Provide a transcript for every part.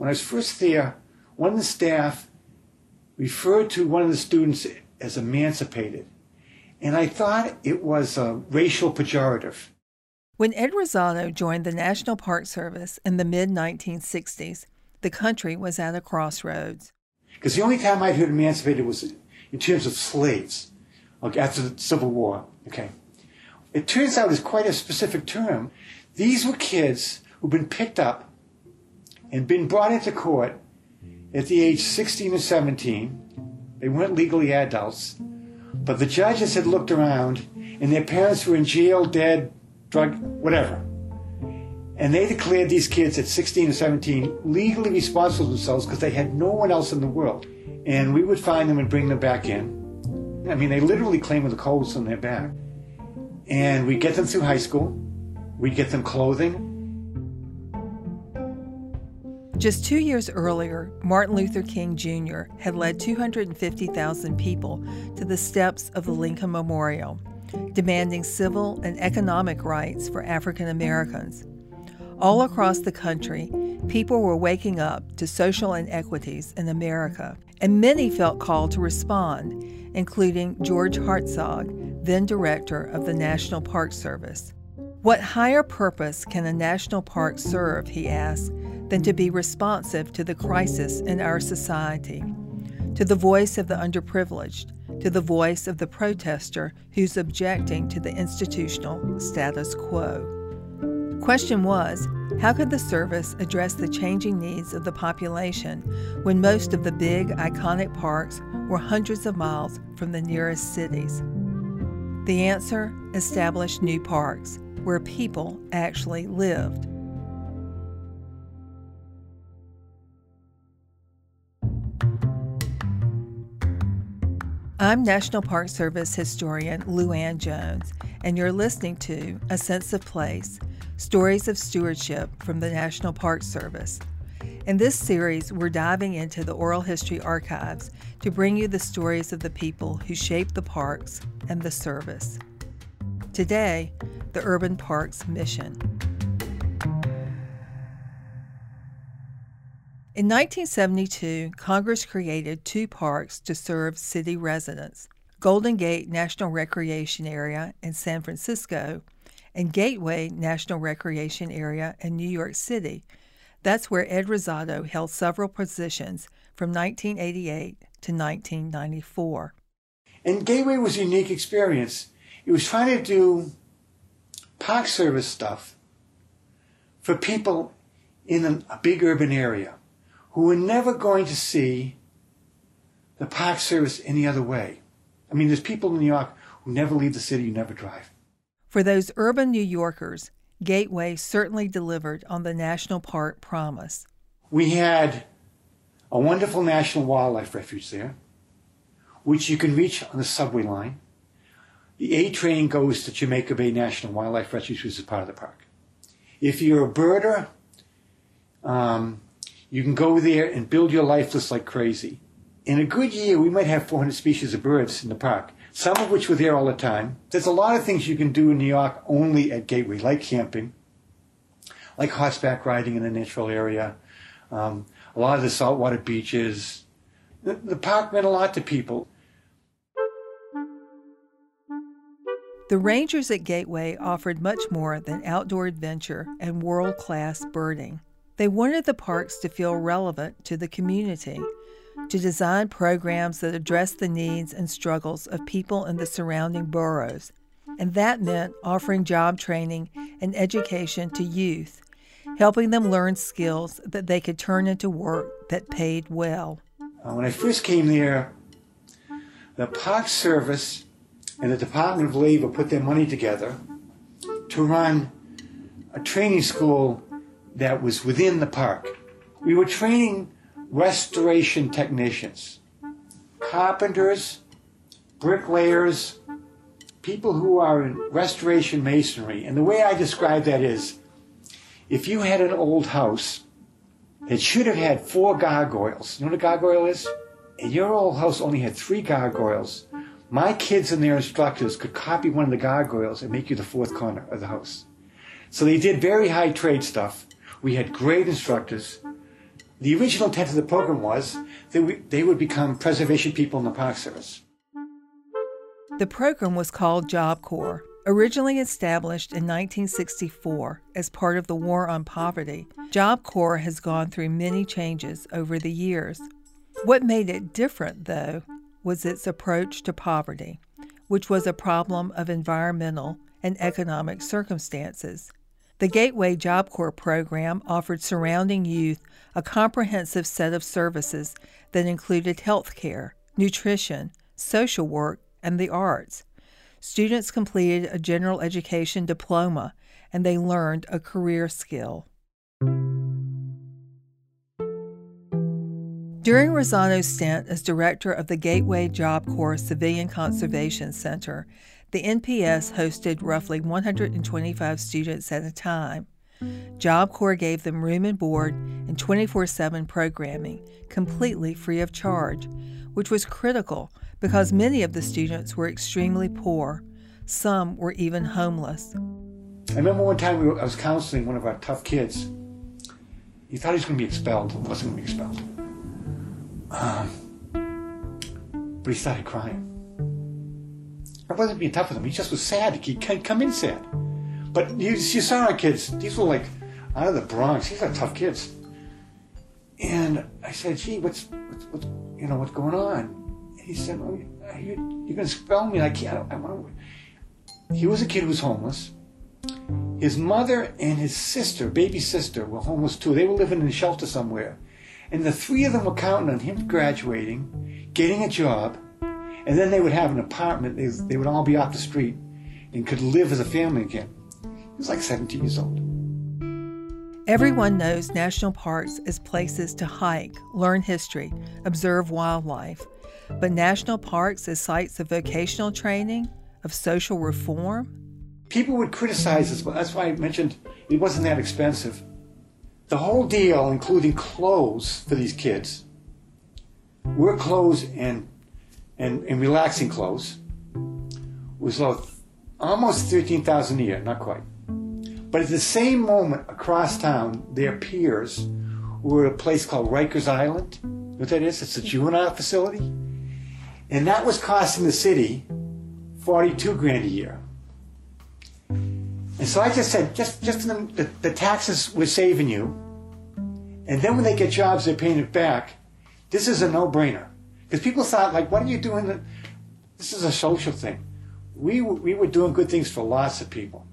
When I was first there, one of the staff referred to one of the students as emancipated. And I thought it was a racial pejorative. When Ed Rizzotto joined the National Park Service in the mid 1960s, the country was at a crossroads. Because the only time I'd heard emancipated was in terms of slaves, like after the Civil War. Okay. It turns out it's quite a specific term. These were kids who'd been picked up and been brought into court at the age 16 or 17. They weren't legally adults, but the judges had looked around and their parents were in jail, dead, drug, whatever. And they declared these kids at 16 or 17 legally responsible themselves because they had no one else in the world. And we would find them and bring them back in. I mean, they literally claim with the coals on their back. And we'd get them through high school. We'd get them clothing. Just two years earlier, Martin Luther King Jr. had led 250,000 people to the steps of the Lincoln Memorial, demanding civil and economic rights for African Americans. All across the country, people were waking up to social inequities in America, and many felt called to respond, including George Hartzog, then director of the National Park Service. What higher purpose can a national park serve, he asked, than to be responsive to the crisis in our society, to the voice of the underprivileged, to the voice of the protester who's objecting to the institutional status quo? Question was how could the service address the changing needs of the population when most of the big, iconic parks were hundreds of miles from the nearest cities? The answer established new parks where people actually lived. I'm National Park Service historian Lou Ann Jones, and you're listening to A Sense of Place Stories of Stewardship from the National Park Service. In this series, we're diving into the oral history archives to bring you the stories of the people who shaped the parks and the service. Today, the Urban Parks Mission. In 1972, Congress created two parks to serve city residents Golden Gate National Recreation Area in San Francisco and Gateway National Recreation Area in New York City. That's where Ed Rizzotto held several positions from 1988 to 1994. And Gateway was a unique experience. It was trying to do park service stuff for people in a big urban area who were never going to see the park service any other way. I mean, there's people in New York who never leave the city, who never drive. For those urban New Yorkers, Gateway certainly delivered on the national park promise. We had a wonderful national wildlife refuge there, which you can reach on the subway line. The A train goes to Jamaica Bay National Wildlife Refuge, which is part of the park. If you're a birder, um, you can go there and build your life list like crazy. In a good year, we might have 400 species of birds in the park some of which were there all the time. There's a lot of things you can do in New York only at Gateway, like camping, like horseback riding in the natural area, um, a lot of the saltwater beaches. The, the park meant a lot to people. The rangers at Gateway offered much more than outdoor adventure and world class birding. They wanted the parks to feel relevant to the community to design programs that address the needs and struggles of people in the surrounding boroughs. And that meant offering job training and education to youth, helping them learn skills that they could turn into work that paid well. Uh, when I first came there, the Park Service and the Department of Labor put their money together to run a training school that was within the park. We were training restoration technicians, carpenters, bricklayers, people who are in restoration masonry. And the way I describe that is if you had an old house that should have had four gargoyles, you know what a gargoyle is? And your old house only had three gargoyles. My kids and their instructors could copy one of the gargoyles and make you the fourth corner of the house. So they did very high trade stuff. We had great instructors The original intent of the program was that they would become preservation people in the Park Service. The program was called Job Corps. Originally established in 1964 as part of the War on Poverty, Job Corps has gone through many changes over the years. What made it different, though, was its approach to poverty, which was a problem of environmental and economic circumstances. The Gateway Job Corps program offered surrounding youth a comprehensive set of services that included health care, nutrition, social work, and the arts. Students completed a general education diploma and they learned a career skill. During Rizzotto's stint as director of the Gateway Job Corps Civilian Conservation Center, the NPS hosted roughly 125 students at a time. Job Corps gave them room and board and 24 7 programming, completely free of charge, which was critical because many of the students were extremely poor. Some were even homeless. I remember one time we were, I was counseling one of our tough kids. He thought he was going to be expelled. He wasn't going to be expelled. Um, but he started crying. I wasn't being tough with him. He just was sad. He can't come in sad. But you, you saw our kids. These were like out of the Bronx. These are tough kids. And I said, "Gee, what's, what's, what's you know what's going on?" he said, well, you, are going to spell me. I can't. I, I, he was a kid who was homeless. His mother and his sister, baby sister, were homeless too. They were living in a shelter somewhere. And the three of them were counting on him graduating, getting a job, and then they would have an apartment. They, they would all be off the street and could live as a family again. He was like 17 years old. Everyone knows national parks as places to hike, learn history, observe wildlife but national parks as sites of vocational training, of social reform? People would criticize us, but that's why I mentioned it wasn't that expensive. The whole deal, including clothes for these kids, work clothes and, and, relaxing clothes, was almost 13000 a year, not quite. But at the same moment, across town, their peers were at a place called Rikers Island. You know what that is? It's a juvenile facility. And that was costing the city 42 grand a year. And so I just said, just, just the, the, taxes we're saving you. And then when they get jobs, they're paying it back. This is a no-brainer. Because people thought, like, what are you doing? This is a social thing. We, we were doing good things for lots of people.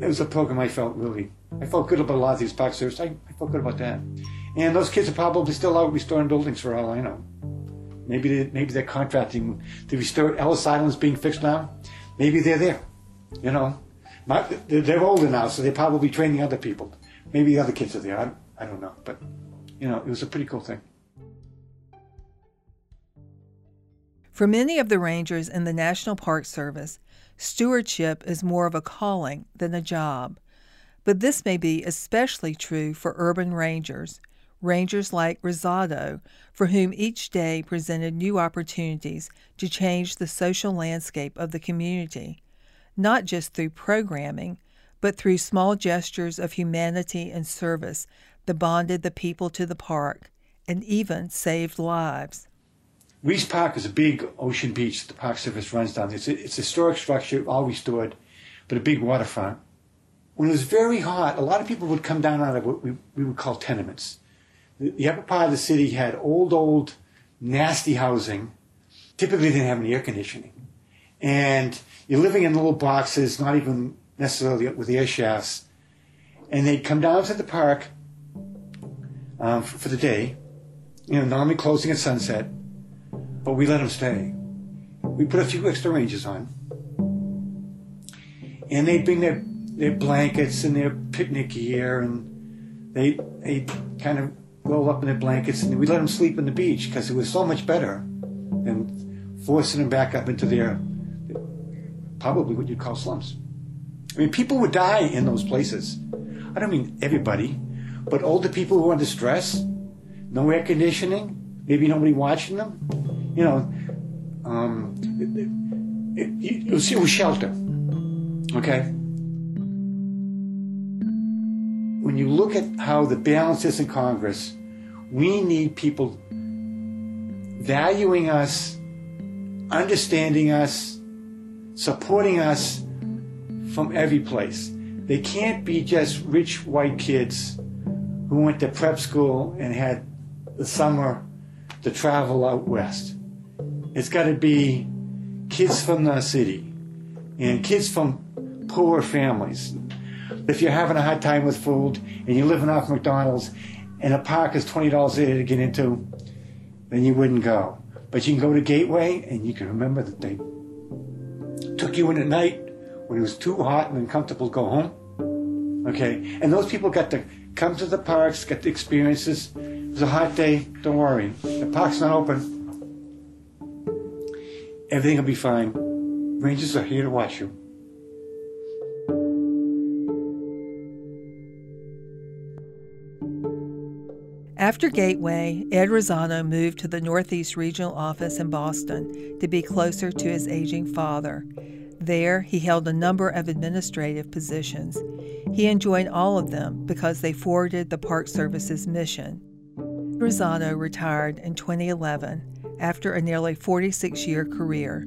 It was a program I felt really, I felt good about a lot of these services. I, I felt good about that. And those kids are probably still out restoring buildings for all I know. Maybe they, maybe they're contracting to restore Ellis Island's being fixed now. Maybe they're there. You know, My, they're older now, so they're probably training other people. Maybe the other kids are there. I, I don't know, but you know, it was a pretty cool thing. For many of the rangers in the National Park Service, stewardship is more of a calling than a job. But this may be especially true for urban rangers rangers like Rizzotto, for whom each day presented new opportunities to change the social landscape of the community, not just through programming, but through small gestures of humanity and service that bonded the people to the park and even saved lives. Riis Park is a big ocean beach the Park Service runs down. It's a, it's a historic structure, all restored, but a big waterfront. When it was very hot, a lot of people would come down out of what we, we would call tenements the upper part of the city had old, old, nasty housing. Typically, didn't have any air conditioning, and you're living in little boxes, not even necessarily with air shafts. And they'd come down to the park um, for, for the day, you know, normally closing at sunset, but we let them stay. We put a few extra ranges on, and they'd bring their their blankets and their picnic gear, and they they kind of roll up in their blankets, and we let them sleep on the beach because it was so much better than forcing them back up into their probably what you'd call slums. I mean, people would die in those places. I don't mean everybody, but older people who are under stress, no air conditioning, maybe nobody watching them. You know, um, it, it, it, was, shelter. Okay? when you look at how the balance is in Congress, We need people valuing us, understanding us, supporting us from every place. They can't be just rich white kids who went to prep school and had the summer to travel out west. It's got to be kids from the city and kids from poor families. If you're having a hard time with food and you're living off McDonald's and a park is $20 a day to get into, then you wouldn't go. But you can go to Gateway and you can remember that they took you in at night when it was too hot and uncomfortable to go home. Okay? And those people got to come to the parks, get the experiences. It was a hot day, don't worry. The park's not open. Everything will be fine. Rangers are here to watch you. After Gateway, Ed Rizzotto moved to the Northeast Regional Office in Boston to be closer to his aging father. There, he held a number of administrative positions. He enjoyed all of them because they forwarded the Park Service's mission. Rizzotto retired in 2011 after a nearly 46 year career,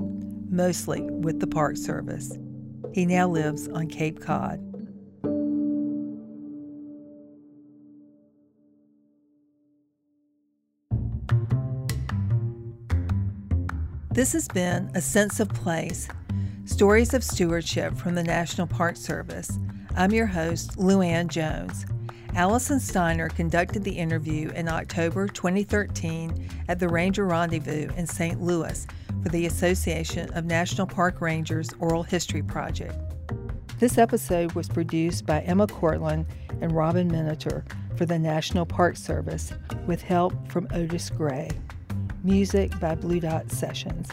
mostly with the Park Service. He now lives on Cape Cod. This has been A Sense of Place Stories of Stewardship from the National Park Service. I'm your host, Luann Jones. Allison Steiner conducted the interview in October 2013 at the Ranger Rendezvous in St. Louis for the Association of National Park Rangers Oral History Project. This episode was produced by Emma Cortland and Robin Miniter for the National Park Service with help from Otis Gray. Music by Blue Dot Sessions.